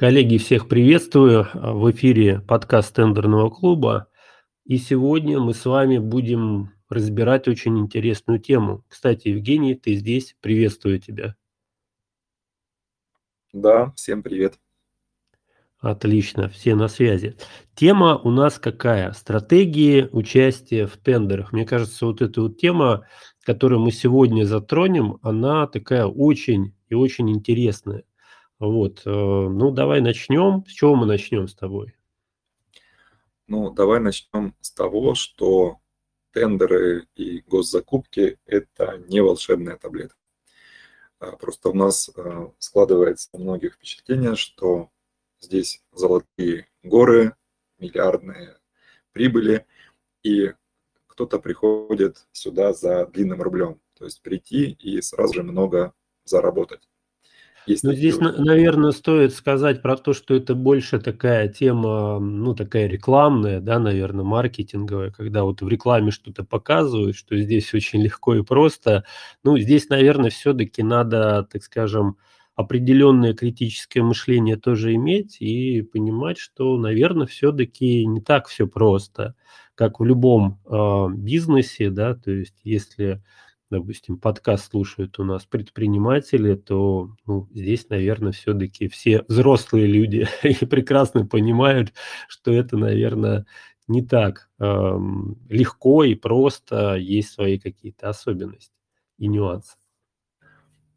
Коллеги, всех приветствую. В эфире подкаст тендерного клуба. И сегодня мы с вами будем разбирать очень интересную тему. Кстати, Евгений, ты здесь. Приветствую тебя. Да, всем привет. Отлично, все на связи. Тема у нас какая? Стратегии участия в тендерах. Мне кажется, вот эта вот тема, которую мы сегодня затронем, она такая очень и очень интересная. Вот, э, ну давай начнем. С чего мы начнем с тобой? Ну, давай начнем с того, что тендеры и госзакупки – это не волшебная таблетка. А, просто у нас э, складывается у многих впечатление, что здесь золотые горы, миллиардные прибыли, и кто-то приходит сюда за длинным рублем. То есть прийти и сразу же много заработать. Есть ну, здесь, наверное, стоит сказать про то, что это больше такая тема, ну, такая рекламная, да, наверное, маркетинговая, когда вот в рекламе что-то показывают, что здесь очень легко и просто. Ну, здесь, наверное, все-таки надо, так скажем, определенное критическое мышление тоже иметь и понимать, что, наверное, все-таки не так все просто, как в любом э, бизнесе, да, то есть если допустим, подкаст слушают у нас предприниматели, то ну, здесь, наверное, все-таки все взрослые люди и прекрасно понимают, что это, наверное, не так эм, легко и просто, есть свои какие-то особенности и нюансы.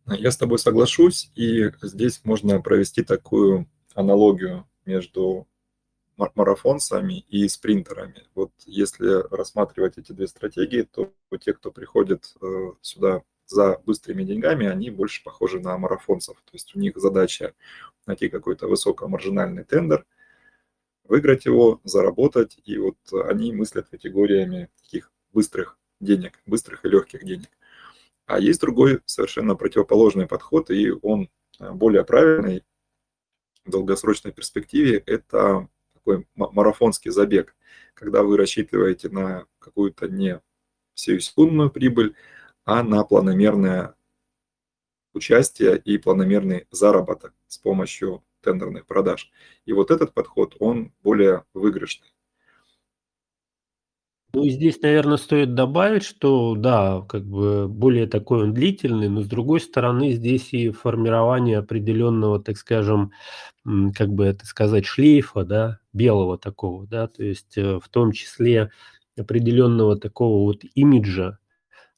Я с тобой соглашусь, и здесь можно провести такую аналогию между марафонцами и спринтерами. Вот если рассматривать эти две стратегии, то те, кто приходит э, сюда за быстрыми деньгами, они больше похожи на марафонцев. То есть у них задача найти какой-то высокомаржинальный тендер, выиграть его, заработать, и вот они мыслят категориями таких быстрых денег, быстрых и легких денег. А есть другой совершенно противоположный подход, и он э, более правильный в долгосрочной перспективе. Это такой марафонский забег, когда вы рассчитываете на какую-то не сиюсекундную прибыль, а на планомерное участие и планомерный заработок с помощью тендерных продаж. И вот этот подход, он более выигрышный. Ну, здесь, наверное, стоит добавить, что да, как бы более такой он длительный, но с другой стороны, здесь и формирование определенного, так скажем, как бы это сказать, шлейфа, да, белого такого, да, то есть э, в том числе определенного такого вот имиджа,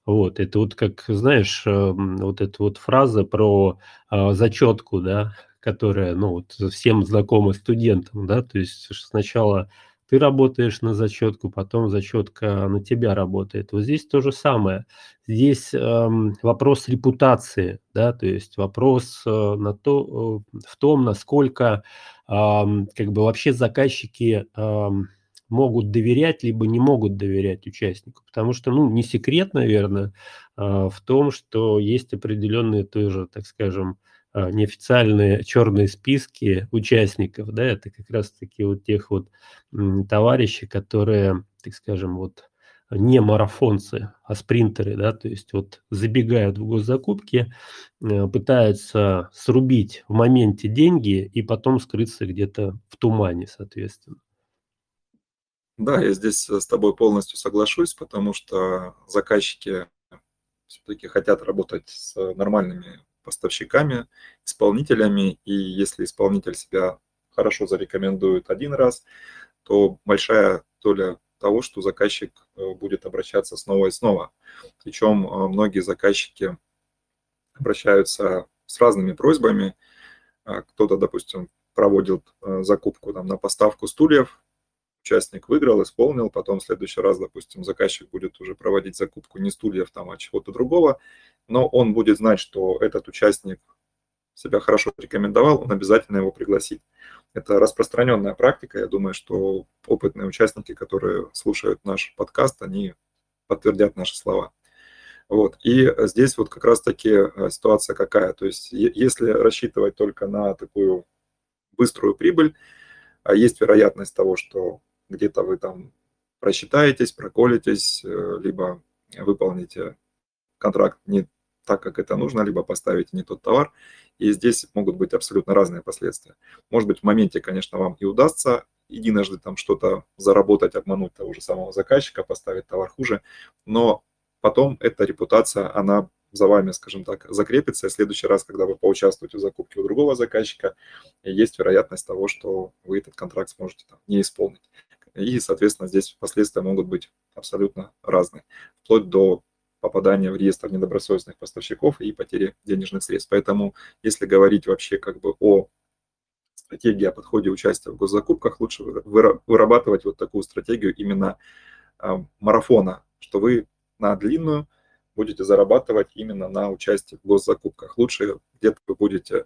вот, это вот как, знаешь, эм, вот эта вот фраза про а, зачетку, да, которая, ну, вот всем знакома студентам, да, то есть сначала ты работаешь на зачетку, потом зачетка на тебя работает. Вот здесь то же самое. Здесь эм, вопрос репутации, да, то есть вопрос э, на то, э, в том, насколько эм, как бы вообще заказчики эм, могут доверять, либо не могут доверять участнику. Потому что, ну, не секрет, наверное, э, в том, что есть определенные тоже, так скажем, а, неофициальные черные списки участников, да, это как раз-таки вот тех вот товарищей, которые, так скажем, вот не марафонцы, а спринтеры, да, то есть вот забегают в госзакупки, э, пытаются срубить в моменте деньги и потом скрыться где-то в тумане, соответственно. Да, я здесь с тобой полностью соглашусь, потому что заказчики все-таки хотят работать с нормальными поставщиками, исполнителями, и если исполнитель себя хорошо зарекомендует один раз, то большая доля того, что заказчик э, будет обращаться снова и снова. Причем э, многие заказчики обращаются с разными просьбами. А кто-то, допустим, проводит э, закупку там, на поставку стульев, участник выиграл, исполнил, потом в следующий раз, допустим, заказчик будет уже проводить закупку не стульев там, а чего-то другого, но он будет знать, что этот участник себя хорошо рекомендовал, он обязательно его пригласит. Это распространенная практика. Я думаю, что опытные участники, которые слушают наш подкаст, они подтвердят наши слова. Вот. И здесь вот как раз-таки э, ситуация какая. То есть если рассчитывать только на такую быструю прибыль, а есть вероятность того, что где-то вы там просчитаетесь, проколитесь, э, либо выполните контракт не так, как это нужно, либо поставите не тот товар, и здесь могут быть абсолютно разные последствия. Может быть, в моменте, конечно, вам и удастся единожды там что-то заработать, обмануть того же самого заказчика, поставить товар хуже, но потом эта репутация, она за вами, скажем так, закрепится, и в следующий раз, когда вы поучаствуете в закупке у другого заказчика, есть вероятность того, что вы этот контракт сможете там, не исполнить. И, соответственно, здесь последствия могут быть абсолютно разные, вплоть до попадания в реестр недобросовестных поставщиков и потери денежных средств. Поэтому, если говорить вообще как бы о стратегии, о подходе участия в госзакупках, лучше вырабатывать вот такую стратегию именно а, марафона, что вы на длинную будете зарабатывать именно на участии в госзакупках. Лучше где-то вы будете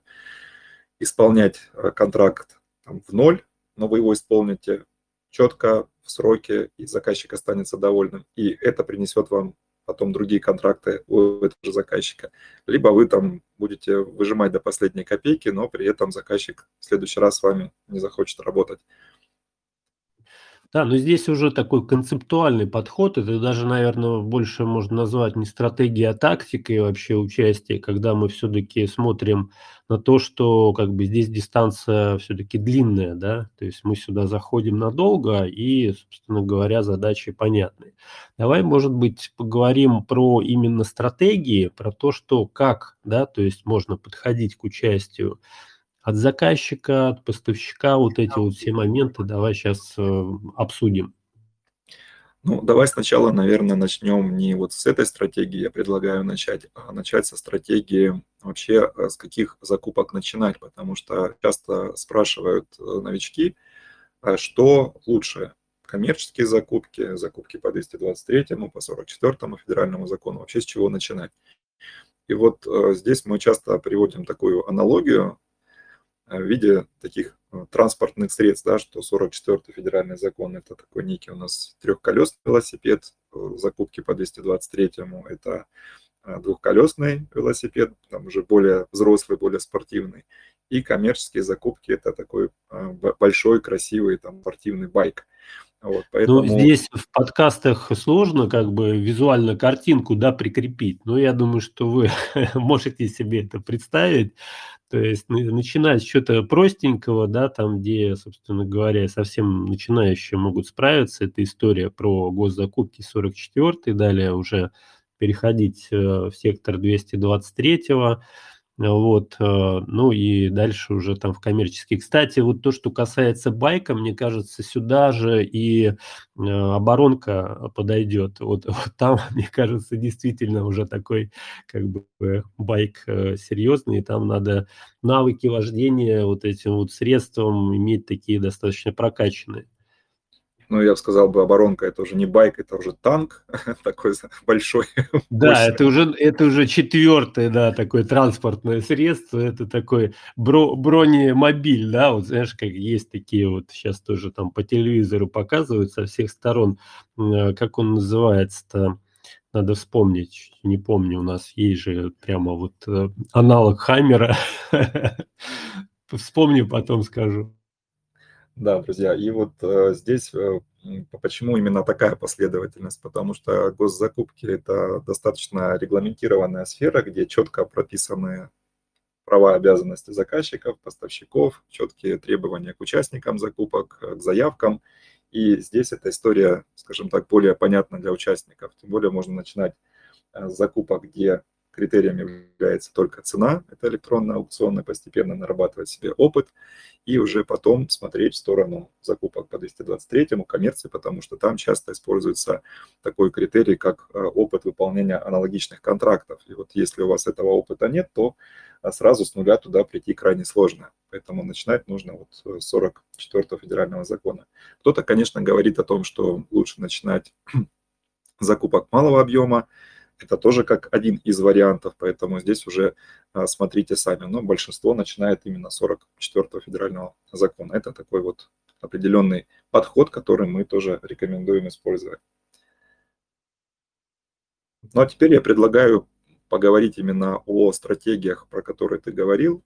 исполнять а, контракт там, в ноль, но вы его исполните четко, в сроки, и заказчик останется довольным. И это принесет вам потом другие контракты у этого же заказчика. Либо вы там будете выжимать до последней копейки, но при этом заказчик в следующий раз с вами не захочет работать. Да, но здесь уже такой концептуальный подход. Это даже, наверное, больше можно назвать не стратегией, а тактикой вообще участия, когда мы все-таки смотрим на то, что как бы здесь дистанция все-таки длинная, да, то есть мы сюда заходим надолго и, собственно говоря, задачи понятны. Давай, может быть, поговорим про именно стратегии, про то, что как, да, то есть можно подходить к участию от заказчика, от поставщика, вот эти вот все моменты давай сейчас э, обсудим. Ну, давай сначала, наверное, начнем не вот с этой стратегии, я предлагаю начать, а начать со стратегии вообще, э, с каких закупок начинать, потому что часто спрашивают э, новички, а что лучше, коммерческие закупки, закупки по 223, по 44 федеральному закону, вообще с чего начинать. И вот здесь мы часто приводим такую аналогию, Э, в виде таких э, транспортных средств, да, что 44-й федеральный закон – это такой некий у нас трехколесный велосипед, э, закупки по 223-му – это двухколесный велосипед, там уже более взрослый, более спортивный, и коммерческие закупки – это такой большой, красивый там спортивный байк. Вот, ну, поэтому... Ну, здесь в подкастах сложно как бы визуально картинку да, прикрепить, но я думаю, что вы можете себе это представить. То есть начинать с чего-то простенького, да, там, где, собственно говоря, совсем начинающие могут справиться, это история про госзакупки 44 далее уже переходить э, в сектор 223 вот, э, ну и дальше уже там в коммерческие. Кстати, вот то, что касается байка, мне кажется, сюда же и э, оборонка подойдет. Вот, вот там, мне кажется, действительно уже такой как бы байк э, серьезный, там надо навыки вождения вот этим вот средством иметь такие достаточно прокачанные ну, я бы сказал бы, оборонка это уже не байк, это уже танк такой большой. Да, это уже, это уже четвертое, да, такое транспортное средство, это такой бро, бронемобиль, да, вот знаешь, как есть такие вот, сейчас тоже там по телевизору показывают со всех сторон, э, как он называется-то, надо вспомнить, не помню, у нас есть же прямо вот э, аналог Хаммера, вспомню, потом скажу. Да, друзья, и вот э, здесь э, почему именно такая последовательность? Потому что госзакупки – это достаточно регламентированная сфера, где четко прописаны права и обязанности заказчиков, поставщиков, четкие требования к участникам закупок, к заявкам. И здесь эта история, скажем так, более понятна для участников. Тем более можно начинать э, с закупок, где критерием является только цена, это электронно-аукционная, постепенно нарабатывать себе опыт и уже потом смотреть в сторону закупок по 223 коммерции, потому что там часто используется такой критерий, как э, опыт выполнения аналогичных контрактов. И вот если у вас этого опыта нет, то э, сразу с нуля туда прийти крайне сложно. Поэтому начинать нужно вот с 44 федерального закона. Кто-то, конечно, говорит о том, что лучше начинать закупок малого объема, это тоже как один из вариантов, поэтому здесь уже а, смотрите сами. Но большинство начинает именно 44 федерального закона. Это такой вот определенный подход, который мы тоже рекомендуем использовать. Ну а теперь я предлагаю поговорить именно о стратегиях, про которые ты говорил.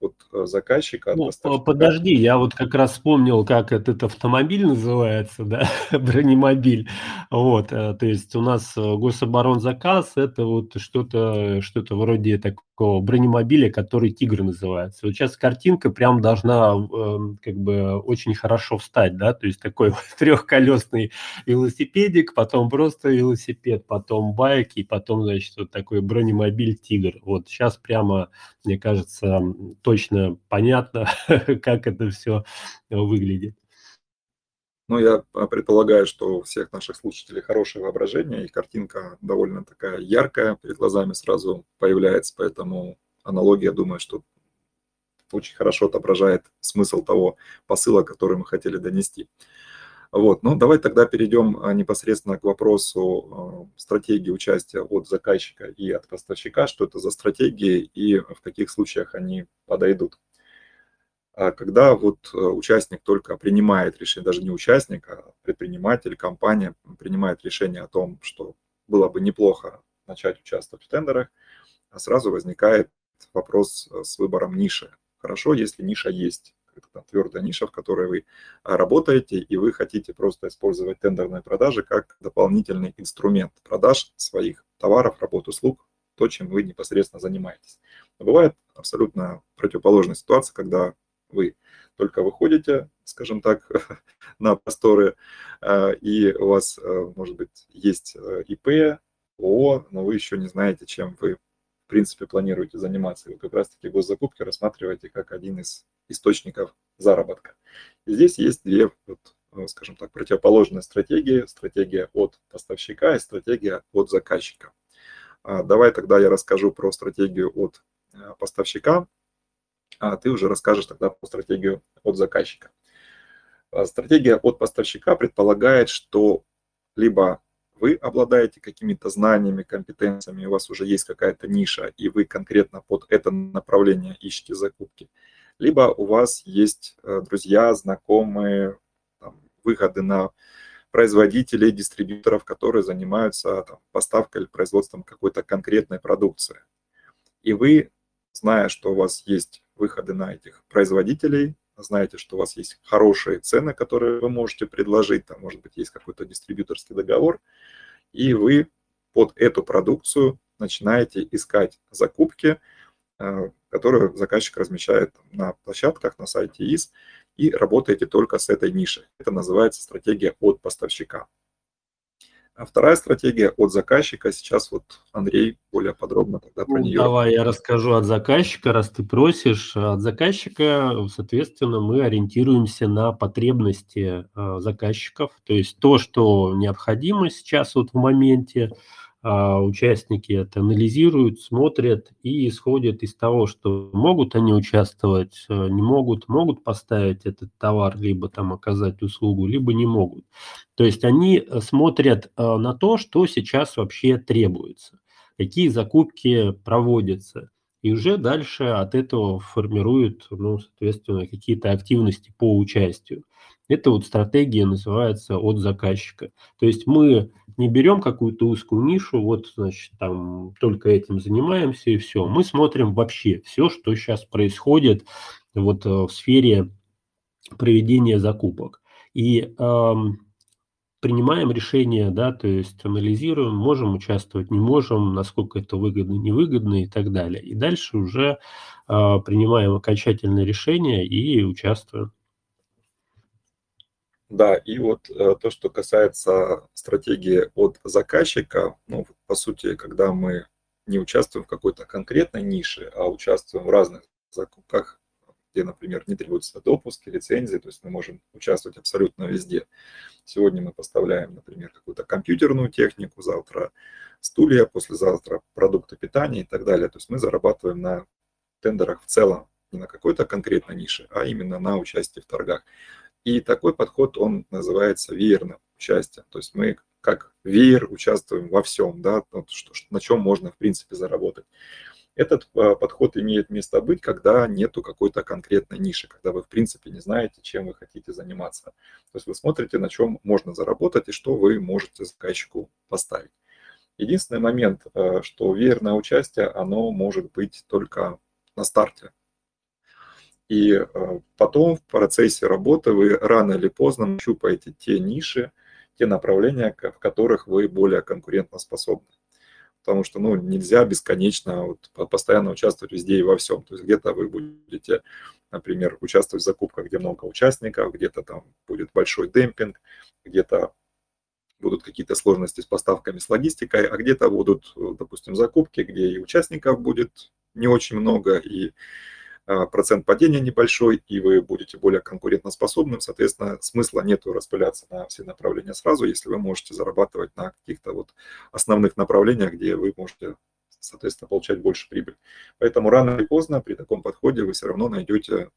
От э, заказчика. От ну, подожди, я вот как раз вспомнил, как этот автомобиль называется, да, бронемобиль. Вот, э, то есть у нас гособоронзаказ – это вот что-то что вроде такого бронемобиля, который «Тигр» называется. Вот сейчас картинка прям должна э, как бы очень хорошо встать, да, то есть такой трехколесный велосипедик, потом просто велосипед, потом байк и потом, значит, вот такой бронемобиль «Тигр». Вот сейчас прямо, мне кажется, точно понятно, как это все выглядит. Ну, я а, предполагаю, что у всех наших слушателей хорошее воображение, и картинка довольно такая яркая, перед глазами сразу появляется, поэтому аналогия, думаю, что очень хорошо отображает смысл того посыла, который мы хотели донести. Вот, ну давай тогда перейдем а, непосредственно к вопросу а, стратегии участия от заказчика и от поставщика, что это за стратегии и в каких случаях они подойдут. А когда вот участник только принимает решение, даже не участник, а предприниматель, компания принимает решение о том, что было бы неплохо начать участвовать в тендерах, сразу возникает вопрос с выбором ниши. Хорошо, если ниша есть это там, твердая ниша, в которой вы а, работаете, и вы хотите просто использовать тендерные продажи как дополнительный инструмент продаж своих товаров, работ, услуг, то, чем вы непосредственно занимаетесь. Но бывает абсолютно противоположная ситуация, когда вы только выходите, скажем так, на просторы, а, и у вас, а, может быть, есть ИП, ООО, но вы еще не знаете, чем вы в принципе планируете заниматься. И вы как раз-таки госзакупки рассматриваете как один из источников заработка. И здесь есть две, вот, э, скажем так, противоположные стратегии. Стратегия от поставщика и стратегия от заказчика. А, давай тогда я расскажу про стратегию от э, поставщика, а ты уже расскажешь тогда про стратегию от заказчика. А, стратегия от поставщика предполагает, что либо вы обладаете какими-то знаниями, компетенциями, у вас уже есть какая-то ниша, и вы конкретно под это направление ищете закупки, либо у вас есть э, друзья, знакомые, там, выходы на производителей, дистрибьюторов, которые занимаются там, поставкой или производством какой-то конкретной продукции. И вы, зная, что у вас есть выходы на этих производителей, знаете, что у вас есть хорошие цены, которые вы можете предложить, там, может быть, есть какой-то дистрибьюторский договор, и вы под эту продукцию начинаете искать закупки, э, которую заказчик размещает на площадках, на сайте ИС, и работаете только с этой нишей. Это называется стратегия от поставщика. А вторая стратегия от заказчика. Сейчас вот Андрей более подробно тогда про ну, нее. Давай я расскажу от заказчика, раз ты просишь. От заказчика, соответственно, мы ориентируемся на потребности э, заказчиков. То есть то, что необходимо сейчас вот в моменте, а, участники это анализируют, смотрят и исходят из того, что могут они участвовать, э, не могут, могут поставить этот товар, либо там оказать услугу, либо не могут. То есть они э, смотрят э, на то, что сейчас вообще требуется, какие закупки проводятся. И уже дальше от этого формируют, ну, соответственно, какие-то активности по участию. Это вот стратегия называется от заказчика. То есть мы не берем какую-то узкую нишу, вот, значит, там только этим занимаемся и все. Мы смотрим вообще все, что сейчас происходит вот э, в сфере проведения закупок. И принимаем решение, да, то есть анализируем, можем участвовать, не можем, насколько это выгодно, невыгодно и так далее. И дальше уже э, принимаем окончательное решение и участвуем. Да, и вот э, то, что касается стратегии от заказчика, ну, по сути, когда мы не участвуем в какой-то конкретной нише, а участвуем в разных закупках, где, например, не требуется допуск, лицензии, то есть мы можем участвовать абсолютно везде. Сегодня мы поставляем, например, какую-то компьютерную технику, завтра стулья, послезавтра продукты питания и так далее. То есть мы зарабатываем на тендерах в целом, не на какой-то конкретной нише, а именно на участии в торгах. И такой подход, он называется веерным участием. То есть мы как веер участвуем во всем, да, что, на чем можно, в принципе, заработать. Этот а, подход имеет место быть, когда нету какой-то конкретной ниши, когда вы, в принципе, не знаете, чем вы хотите заниматься. То есть вы смотрите, на чем можно заработать и что вы можете заказчику поставить. Единственный момент, а, что верное участие, оно может быть только на старте. И э, потом в процессе работы вы рано или поздно нащупаете те ниши, те направления, в которых вы более конкурентоспособны. Потому что ну, нельзя бесконечно вот, постоянно участвовать везде и во всем. То есть где-то вы будете, например, участвовать в закупках, где много участников, где-то там будет большой демпинг, где-то будут какие-то сложности с поставками, с логистикой, а где-то будут, допустим, закупки, где и участников будет не очень много, и процент падения небольшой, и вы будете более конкурентоспособным, соответственно, смысла нету распыляться на все направления сразу, если вы можете зарабатывать на каких-то вот основных направлениях, где вы можете, соответственно, получать больше прибыль. Поэтому рано или поздно при таком подходе вы все равно найдете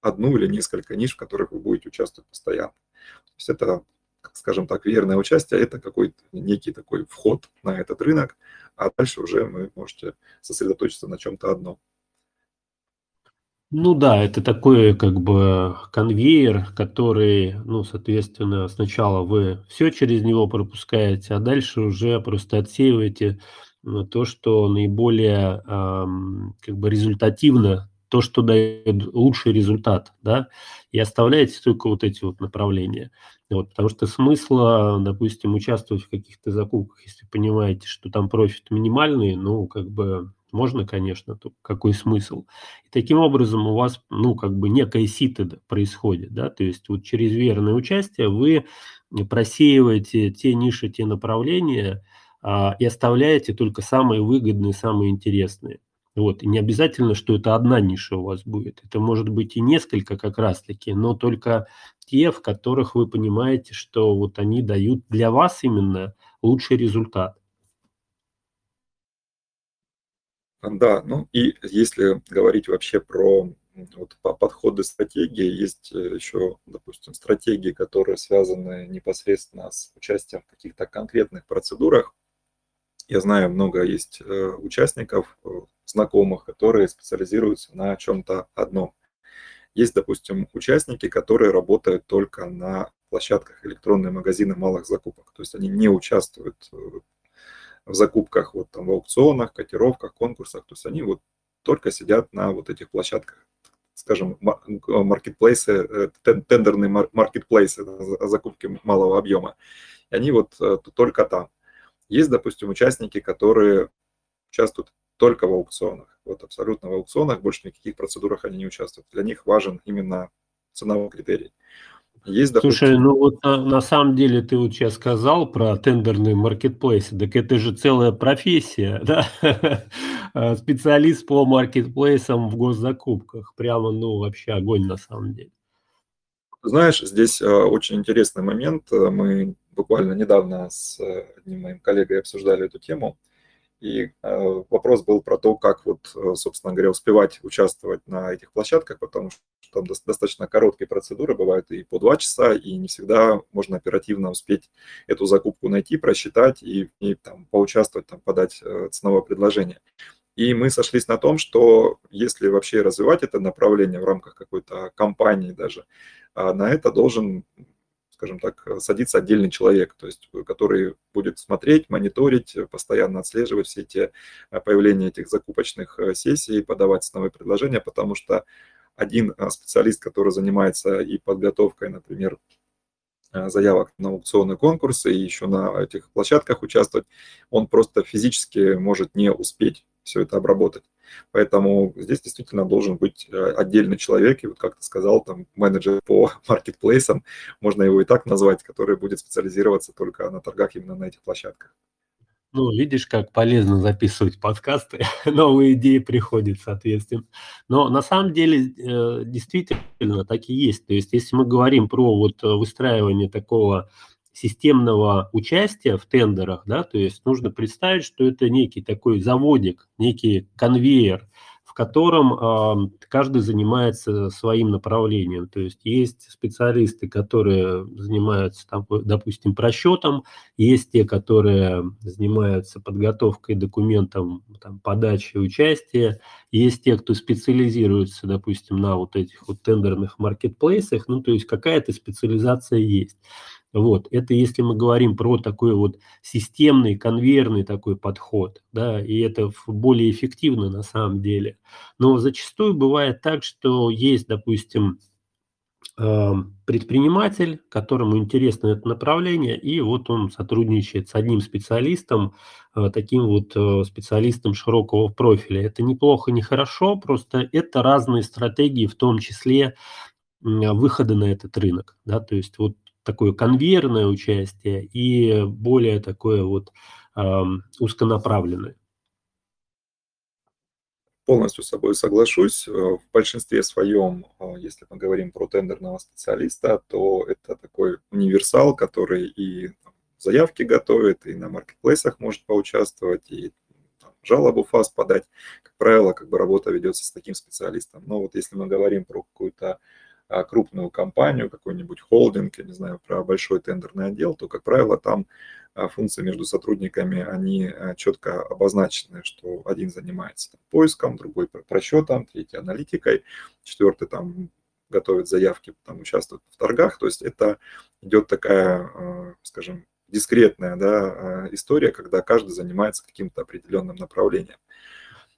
одну или несколько ниш, в которых вы будете участвовать постоянно. То есть это, скажем так, верное участие, это какой-то некий такой вход на этот рынок, а дальше уже вы можете сосредоточиться на чем-то одном. Ну да, это такой как бы конвейер, который, ну, соответственно, сначала вы все через него пропускаете, а дальше уже просто отсеиваете ну, то, что наиболее ам, как бы результативно, то, что дает лучший результат, да, и оставляете только вот эти вот направления. Вот, потому что смысла, допустим, участвовать в каких-то закупках, если понимаете, что там профит минимальный, ну, как бы можно, конечно, то какой смысл? И таким образом у вас, ну, как бы некое сито происходит, да, то есть вот через верное участие вы просеиваете те ниши, те направления а, и оставляете только самые выгодные, самые интересные. Вот, и не обязательно, что это одна ниша у вас будет. Это может быть и несколько как раз-таки, но только те, в которых вы понимаете, что вот они дают для вас именно лучший результат. Да, ну и если говорить вообще про вот, подходы стратегии, есть э, еще, допустим, стратегии, которые связаны непосредственно с участием в каких-то конкретных процедурах. Я знаю, много есть э, участников, э, знакомых, которые специализируются на чем-то одном. Есть, допустим, участники, которые работают только на площадках электронные магазины малых закупок. То есть они не участвуют в закупках, вот там в аукционах, котировках, конкурсах. То есть они вот только сидят на вот этих площадках, скажем, маркетплейсы, э, тендерные маркетплейсы, закупки малого объема. И они вот э, только там. Есть, допустим, участники, которые участвуют только в аукционах. Вот абсолютно в аукционах, больше никаких процедурах они не участвуют. Для них важен именно ценовой критерий. Есть, допустим... Слушай, ну вот на, на самом деле ты вот сейчас сказал про тендерные маркетплейсы, так это же целая профессия, да? А, специалист по маркетплейсам в госзакупках. Прямо, ну, вообще огонь на самом деле. Знаешь, здесь а, очень интересный момент. Мы буквально недавно с одним моим коллегой обсуждали эту тему. И э, вопрос был про то, как вот, э, собственно говоря, успевать участвовать на этих площадках, потому что там достаточно короткие процедуры бывают и по два часа, и не всегда можно оперативно успеть эту закупку найти, просчитать и, и там, поучаствовать, там, подать э, ценовое предложение. И мы сошлись на том, что если вообще развивать это направление в рамках какой-то компании даже, на это должен скажем так, садится отдельный человек, то есть, который будет смотреть, мониторить, постоянно отслеживать все эти э, появления этих закупочных э, сессий, подавать ценовые предложения, потому что один э, специалист, который занимается и подготовкой, например, заявок на аукционные конкурсы и еще на этих площадках участвовать, он просто физически может не успеть все это обработать. Поэтому здесь действительно должен быть э, отдельный человек, и вот как ты сказал, там менеджер по маркетплейсам, можно его и так назвать, который будет специализироваться только на торгах именно на этих площадках. Ну, видишь, как полезно записывать подкасты, новые идеи приходят, соответственно. Но на самом деле э, действительно так и есть. То есть, если мы говорим про вот выстраивание такого системного участия в тендерах, да, то есть нужно представить, что это некий такой заводик, некий конвейер, в котором э, каждый занимается своим направлением. То есть есть специалисты, которые занимаются, там, допустим, просчетом, есть те, которые занимаются подготовкой документов, там, подачей участия, есть те, кто специализируется, допустим, на вот этих вот тендерных маркетплейсах, ну, то есть какая-то специализация есть. Вот, это если мы говорим про такой вот системный, конвейерный такой подход, да, и это более эффективно на самом деле. Но зачастую бывает так, что есть, допустим, предприниматель, которому интересно это направление, и вот он сотрудничает с одним специалистом, э, таким вот э, специалистом широкого профиля. Это неплохо, не хорошо, просто это разные стратегии, в том числе выхода на этот рынок. Да? То есть вот такое конвейерное участие и более такое вот э, узконаправленное. Полностью с собой соглашусь. Э, в большинстве своем, э, если мы говорим про тендерного специалиста, то это такой универсал, который и заявки готовит, и на маркетплейсах может поучаствовать, и жалобу ФАС подать. Как правило, как бы работа ведется с таким специалистом. Но вот если мы говорим про какую-то а, крупную компанию, какой-нибудь холдинг, я не знаю, про большой тендерный отдел, то, как правило, там а, функции между сотрудниками, они а, четко обозначены, что один занимается там, поиском, другой просчетом, третий аналитикой, четвертый там готовит заявки, там участвует в торгах. То есть это идет такая, скажем, дискретная да, история, когда каждый занимается каким-то определенным направлением.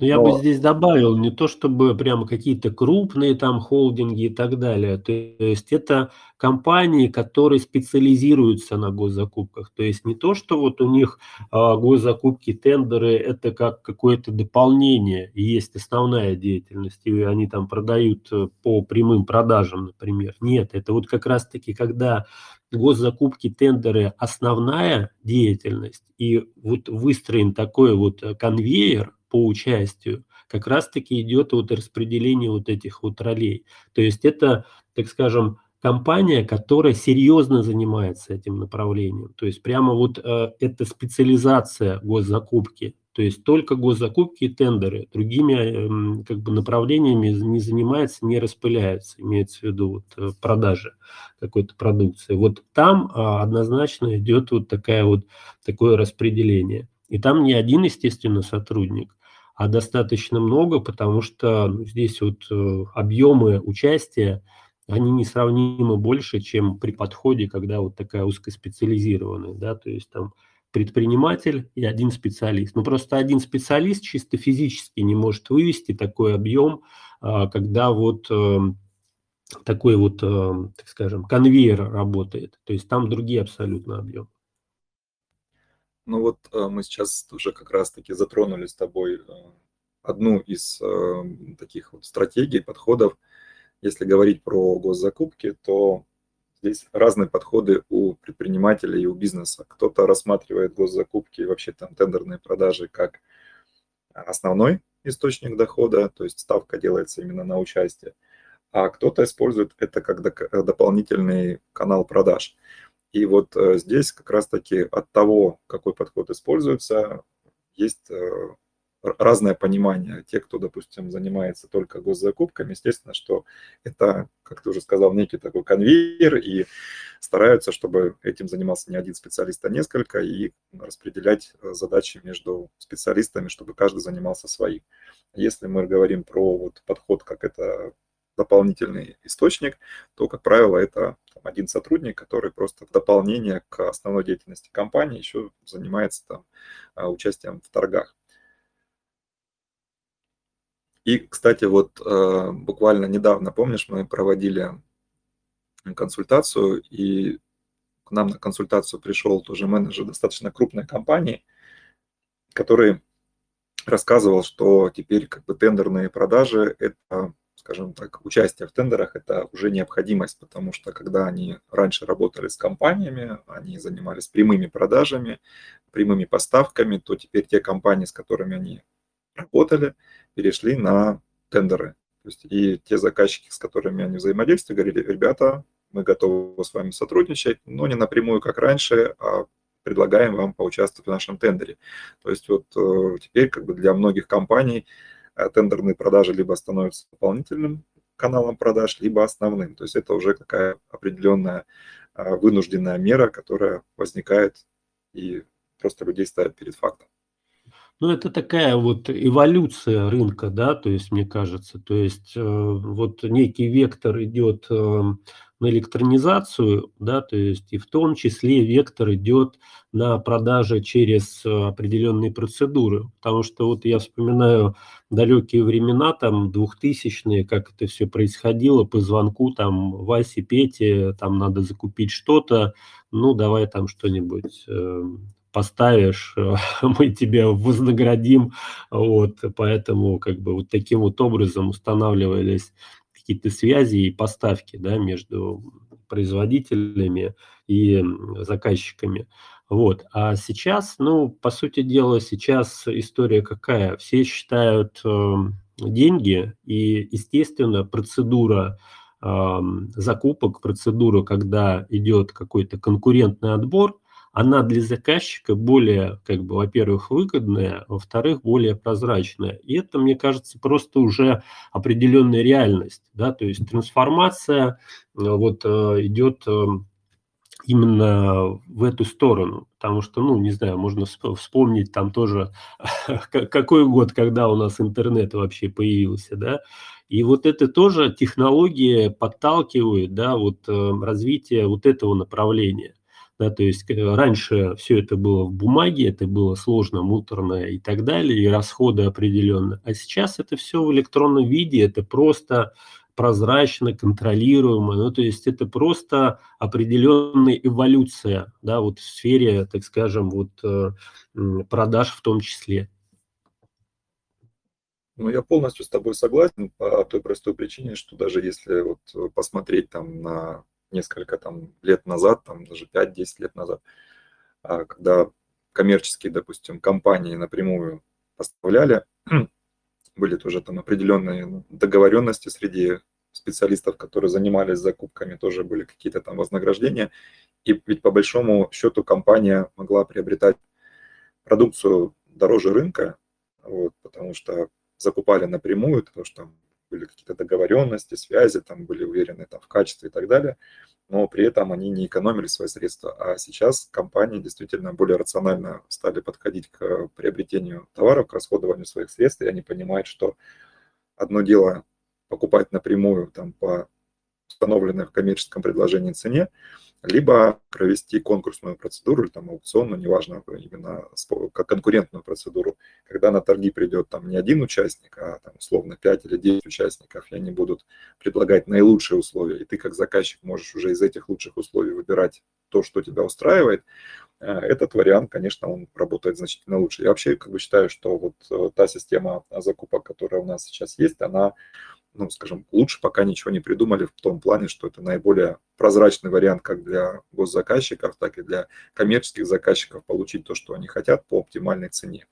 Но я бы здесь добавил не то чтобы прямо какие-то крупные там холдинги и так далее. То есть это компании, которые специализируются на госзакупках. То есть не то, что вот у них а, госзакупки, тендеры – это как какое-то дополнение, есть основная деятельность, и они там продают э, по прямым продажам, например. Нет, это вот как раз-таки когда госзакупки, тендеры – основная деятельность, и вот выстроен такой вот э, конвейер, по участию, как раз-таки идет вот распределение вот этих вот ролей. То есть это, так скажем, компания, которая серьезно занимается этим направлением. То есть прямо вот э, это специализация госзакупки. То есть только госзакупки и тендеры. Другими э, как бы направлениями не занимается, не распыляется, имеется в виду вот, э, продажи какой-то продукции. Вот там э, однозначно идет вот такая вот такое распределение. И там не один, естественно, сотрудник, а достаточно много, потому что ну, здесь вот э, объемы участия, они несравнимо больше, чем при подходе, когда вот такая узкоспециализированная, да, то есть там предприниматель и один специалист. Ну, просто один специалист чисто физически не может вывести такой объем, а, когда вот э, такой вот, э, так скажем, конвейер работает. То есть там другие абсолютно объемы. Ну вот э, мы сейчас уже как раз-таки затронули с тобой э, одну из э, таких вот стратегий, подходов. Если говорить про госзакупки, то здесь разные подходы у предпринимателей и у бизнеса. Кто-то рассматривает госзакупки и вообще там тендерные продажи как основной источник дохода, то есть ставка делается именно на участие, а кто-то использует это как дополнительный канал продаж. И вот э, здесь как раз-таки от того, какой подход используется, есть э, разное понимание. Те, кто, допустим, занимается только госзакупками, естественно, что это, как ты уже сказал, некий такой конвейер, и стараются, чтобы этим занимался не один специалист, а несколько, и распределять э, задачи между специалистами, чтобы каждый занимался своим. Если мы говорим про вот подход, как это дополнительный источник, то, как правило, это там, один сотрудник, который просто в дополнение к основной деятельности компании еще занимается там, а, участием в торгах. И, кстати, вот а, буквально недавно, помнишь, мы проводили консультацию, и к нам на консультацию пришел тоже менеджер достаточно крупной компании, который рассказывал, что теперь как бы тендерные продажи – это скажем так, участие в тендерах – это уже необходимость, потому что когда они раньше работали с компаниями, они занимались прямыми продажами, прямыми поставками, то теперь те компании, с которыми они работали, перешли на тендеры. То есть и те заказчики, с которыми они взаимодействовали, говорили, ребята, мы готовы с вами сотрудничать, но не напрямую, как раньше, а предлагаем вам поучаствовать в нашем тендере. То есть вот э, теперь как бы для многих компаний тендерные продажи либо становятся дополнительным каналом продаж, либо основным. То есть это уже какая определенная а, вынужденная мера, которая возникает и просто людей ставит перед фактом. Ну, это такая вот эволюция рынка, да, то есть, мне кажется, то есть, э, вот некий вектор идет э, на электронизацию, да, то есть и в том числе вектор идет на продажи через э, определенные процедуры, потому что вот я вспоминаю далекие времена, там, двухтысячные, как это все происходило по звонку, там, Васе, Пете, там, надо закупить что-то, ну, давай там что-нибудь э, поставишь, мы тебя вознаградим, вот, поэтому как бы вот таким вот образом устанавливались какие-то связи и поставки да, между производителями и заказчиками. Вот. А сейчас, ну, по сути дела, сейчас история какая? Все считают э, деньги, и, естественно, процедура э, закупок, процедура, когда идет какой-то конкурентный отбор, она для заказчика более, как бы, во-первых, выгодная, во-вторых, более прозрачная. И это, мне кажется, просто уже определенная реальность, да, то есть трансформация э, вот э, идет э, именно в эту сторону, потому что, ну, не знаю, можно вспомнить там тоже, какой год, когда у нас интернет вообще появился, да, и вот это тоже технологии подталкивают, да, вот развитие вот этого направления. Да, то есть э, раньше все это было в бумаге, это было сложно, муторно и так далее, и расходы определенно. А сейчас это все в электронном виде, это просто прозрачно, контролируемо. Ну, то есть это просто определенная эволюция, да, вот в сфере, так скажем, вот э, продаж в том числе. Ну, я полностью с тобой согласен по той простой причине, что даже если вот посмотреть там на несколько там лет назад, там даже 5-10 лет назад, а, когда коммерческие, допустим, компании напрямую поставляли, были тоже там определенные договоренности среди специалистов, которые занимались закупками, тоже были какие-то там вознаграждения. И ведь по большому счету компания могла приобретать продукцию дороже рынка, вот, потому что закупали напрямую, потому что были какие-то договоренности, связи, там были уверены там, в качестве и так далее, но при этом они не экономили свои средства. А сейчас компании действительно более рационально стали подходить к приобретению товаров, к расходованию своих средств, и они понимают, что одно дело покупать напрямую там, по установленной в коммерческом предложении цене, либо провести конкурсную процедуру или там аукционную, неважно, именно как конкурентную процедуру, когда на торги придет там не один участник, а там условно 5 или 10 участников, и они будут предлагать наилучшие условия, и ты как заказчик можешь уже из этих лучших условий выбирать то, что тебя устраивает, э, этот вариант, конечно, он работает значительно лучше. Я вообще как бы считаю, что вот э, та система закупок, которая у нас сейчас есть, она ну, скажем, лучше пока ничего не придумали в том плане, что это наиболее прозрачный вариант как для госзаказчиков, так и для коммерческих заказчиков получить то, что они хотят по оптимальной цене.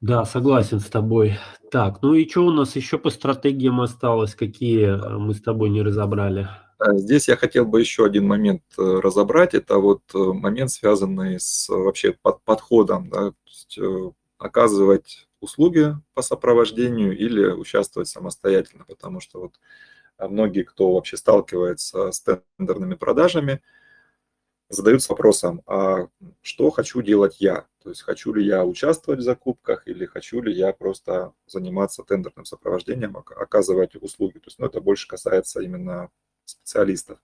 Да, согласен с тобой. Так, ну и что у нас еще по стратегиям осталось, какие э, мы с тобой не разобрали? Э, здесь я хотел бы еще один момент э, разобрать. Это вот момент, связанный с вообще подходом. Да? То есть оказывать услуги по сопровождению или участвовать самостоятельно, потому что вот а, многие, кто вообще сталкивается с тендерными продажами, задаются вопросом, а что хочу делать я? То есть хочу ли я участвовать в закупках или хочу ли я просто заниматься тендерным сопровождением, оказывать услуги. То есть ну, это больше касается именно специалистов.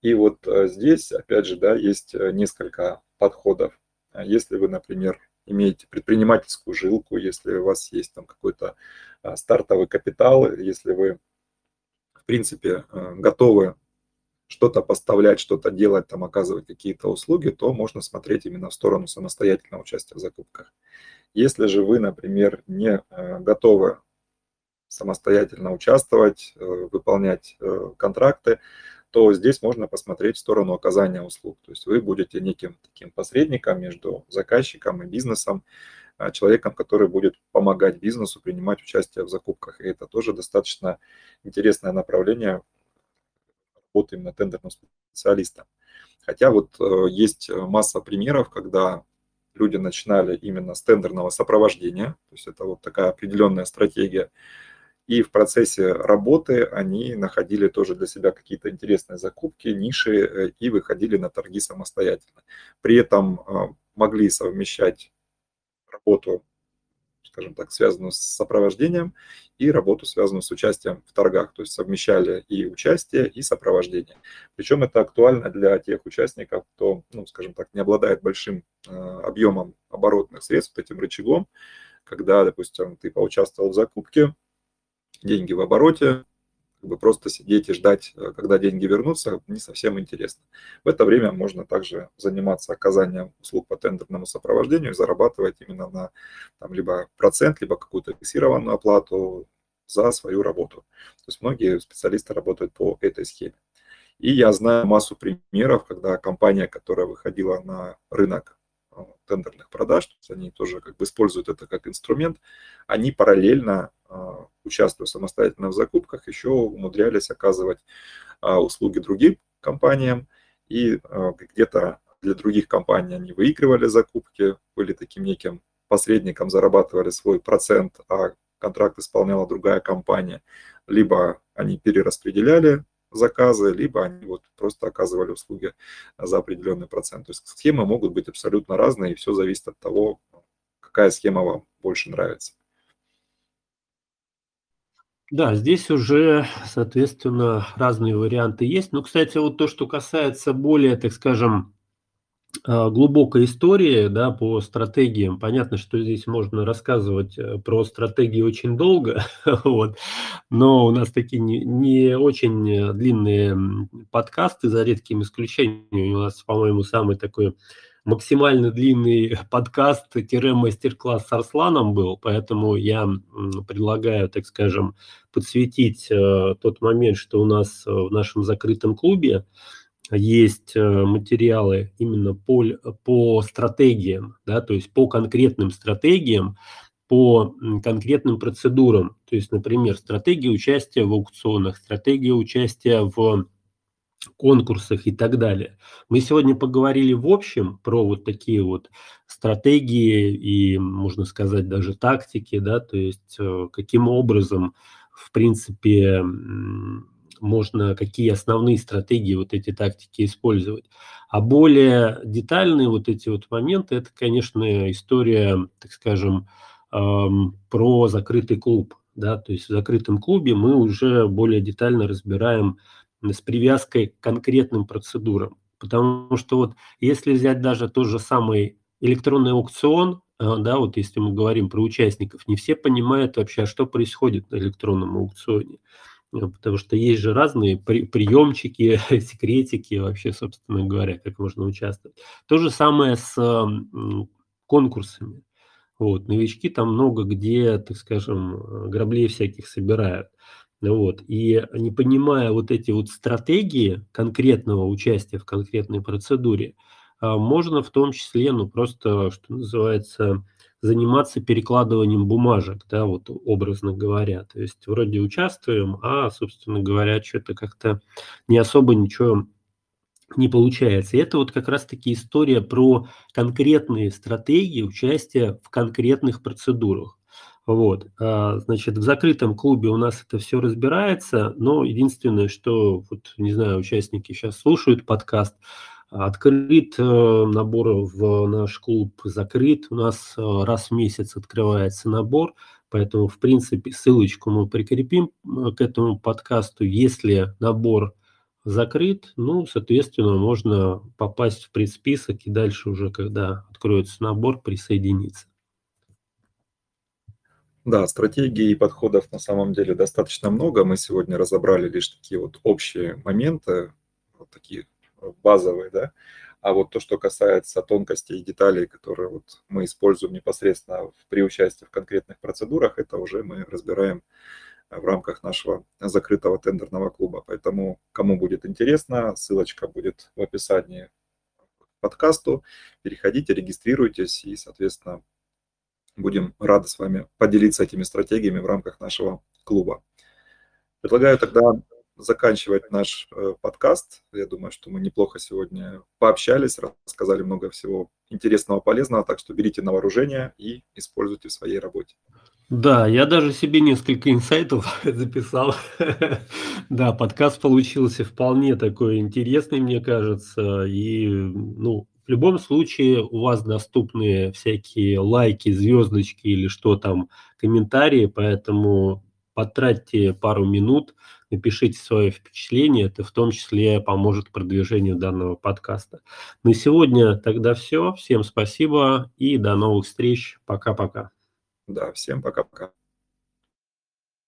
И вот э, здесь, опять же, да, есть э, несколько подходов. Если вы, например, имеете предпринимательскую жилку, если у вас есть там какой-то а, стартовый капитал, если вы, в принципе, а, готовы что-то поставлять, что-то делать, там, оказывать какие-то услуги, то можно смотреть именно в сторону самостоятельного участия в закупках. Если же вы, например, не а, готовы самостоятельно участвовать, э, выполнять э, контракты, то здесь можно посмотреть в сторону оказания услуг. То есть вы будете неким таким посредником между заказчиком и бизнесом, а, человеком, который будет помогать бизнесу принимать участие в закупках. И это тоже достаточно интересное направление работы именно тендерным специалистом. Хотя вот э, есть масса примеров, когда люди начинали именно с тендерного сопровождения, то есть это вот такая определенная стратегия, и в процессе работы они находили тоже для себя какие-то интересные закупки, ниши э, и выходили на торги самостоятельно. При этом а, могли совмещать работу скажем так, связанную с сопровождением, и работу, связанную с участием в торгах, то есть совмещали и участие, и сопровождение. Причем это актуально для тех участников, кто, ну, скажем так, не обладает большим э, объемом оборотных средств, этим рычагом, когда, допустим, ты поучаствовал в закупке, деньги в обороте, как бы просто сидеть и ждать, э, когда деньги вернутся, не совсем интересно. В это время можно также заниматься оказанием услуг по тендерному сопровождению и зарабатывать именно на там, либо процент, либо какую-то фиксированную оплату за свою работу. То есть многие специалисты работают по этой схеме. И я знаю массу примеров, когда компания, которая выходила на рынок тендерных продаж, то есть они тоже как бы используют это как инструмент, они параллельно а, участвуя самостоятельно в закупках, еще умудрялись оказывать а, услуги другим компаниям, и где-то для других компаний они выигрывали закупки, были таким неким посредником, зарабатывали свой процент, а контракт исполняла другая компания, либо они перераспределяли заказы, либо они вот просто оказывали услуги за определенный процент. То есть схемы могут быть абсолютно разные, и все зависит от того, какая схема вам больше нравится. Да, здесь уже, соответственно, разные варианты есть. Ну, кстати, вот то, что касается более, так скажем, глубокой истории, да, по стратегиям. Понятно, что здесь можно рассказывать э, про стратегии очень долго, вот, но у нас такие не, не очень длинные подкасты, за редким исключением. У нас, по-моему, самый такой максимально длинный подкаст-мастер-класс с Арсланом был, поэтому я предлагаю, так скажем, подсветить э, тот момент, что у нас в нашем закрытом клубе есть э, материалы именно по, по стратегиям, да, то есть по конкретным стратегиям, по конкретным процедурам. То есть, например, стратегия участия в аукционах, стратегия участия в конкурсах и так далее. Мы сегодня поговорили в общем про вот такие вот стратегии и, можно сказать, даже тактики, да, то есть э, каким образом, в принципе, можно, какие основные стратегии вот эти тактики использовать. А более детальные вот эти вот моменты, это, конечно, история, так скажем, эм, про закрытый клуб, да, то есть в закрытом клубе мы уже более детально разбираем с привязкой к конкретным процедурам. Потому что вот если взять даже тот же самый электронный аукцион, э, да, вот если мы говорим про участников, не все понимают вообще, а что происходит на электронном аукционе. Э, потому что есть же разные при, приемчики, секретики вообще, собственно говоря, как можно участвовать. То же самое с конкурсами. Вот, новички там много где, так скажем, граблей всяких собирают. Вот. И не понимая вот эти вот стратегии конкретного участия в конкретной процедуре, а, можно в том числе, ну, просто, что называется, заниматься перекладыванием бумажек, да, вот образно говоря. То есть вроде участвуем, а, собственно говоря, что-то как-то не особо ничего не получается. И это вот как раз-таки история про конкретные стратегии участия в конкретных процедурах. Вот, а, значит, в закрытом клубе у нас это все разбирается, но единственное, что, вот, не знаю, участники сейчас слушают подкаст, открыт э, набор в наш клуб, закрыт, у нас э, раз в месяц открывается набор, поэтому, в принципе, ссылочку мы прикрепим э, к этому подкасту, если набор закрыт, ну, соответственно, можно попасть в предсписок и дальше уже, когда откроется набор, присоединиться. Да, стратегий и подходов на самом деле достаточно много. Мы сегодня разобрали лишь такие вот общие моменты, вот такие базовые, да. А вот то, что касается тонкостей и деталей, которые вот мы используем непосредственно при участии в конкретных процедурах, это уже мы разбираем в рамках нашего закрытого тендерного клуба. Поэтому, кому будет интересно, ссылочка будет в описании к подкасту. Переходите, регистрируйтесь и, соответственно, Будем рады с вами поделиться этими стратегиями в рамках нашего клуба. Предлагаю тогда заканчивать наш э, подкаст. Я думаю, что мы неплохо сегодня пообщались, рассказали много всего интересного, полезного, так что берите на вооружение и используйте в своей работе. Да, я даже себе несколько инсайтов записал. да, подкаст получился вполне такой интересный, мне кажется, и, ну, в любом случае у вас доступны всякие лайки, звездочки или что там, комментарии, поэтому потратьте пару минут, напишите свои впечатления, это в том числе поможет продвижению данного подкаста. На сегодня тогда все. Всем спасибо и до новых встреч. Пока-пока. Да, всем пока-пока.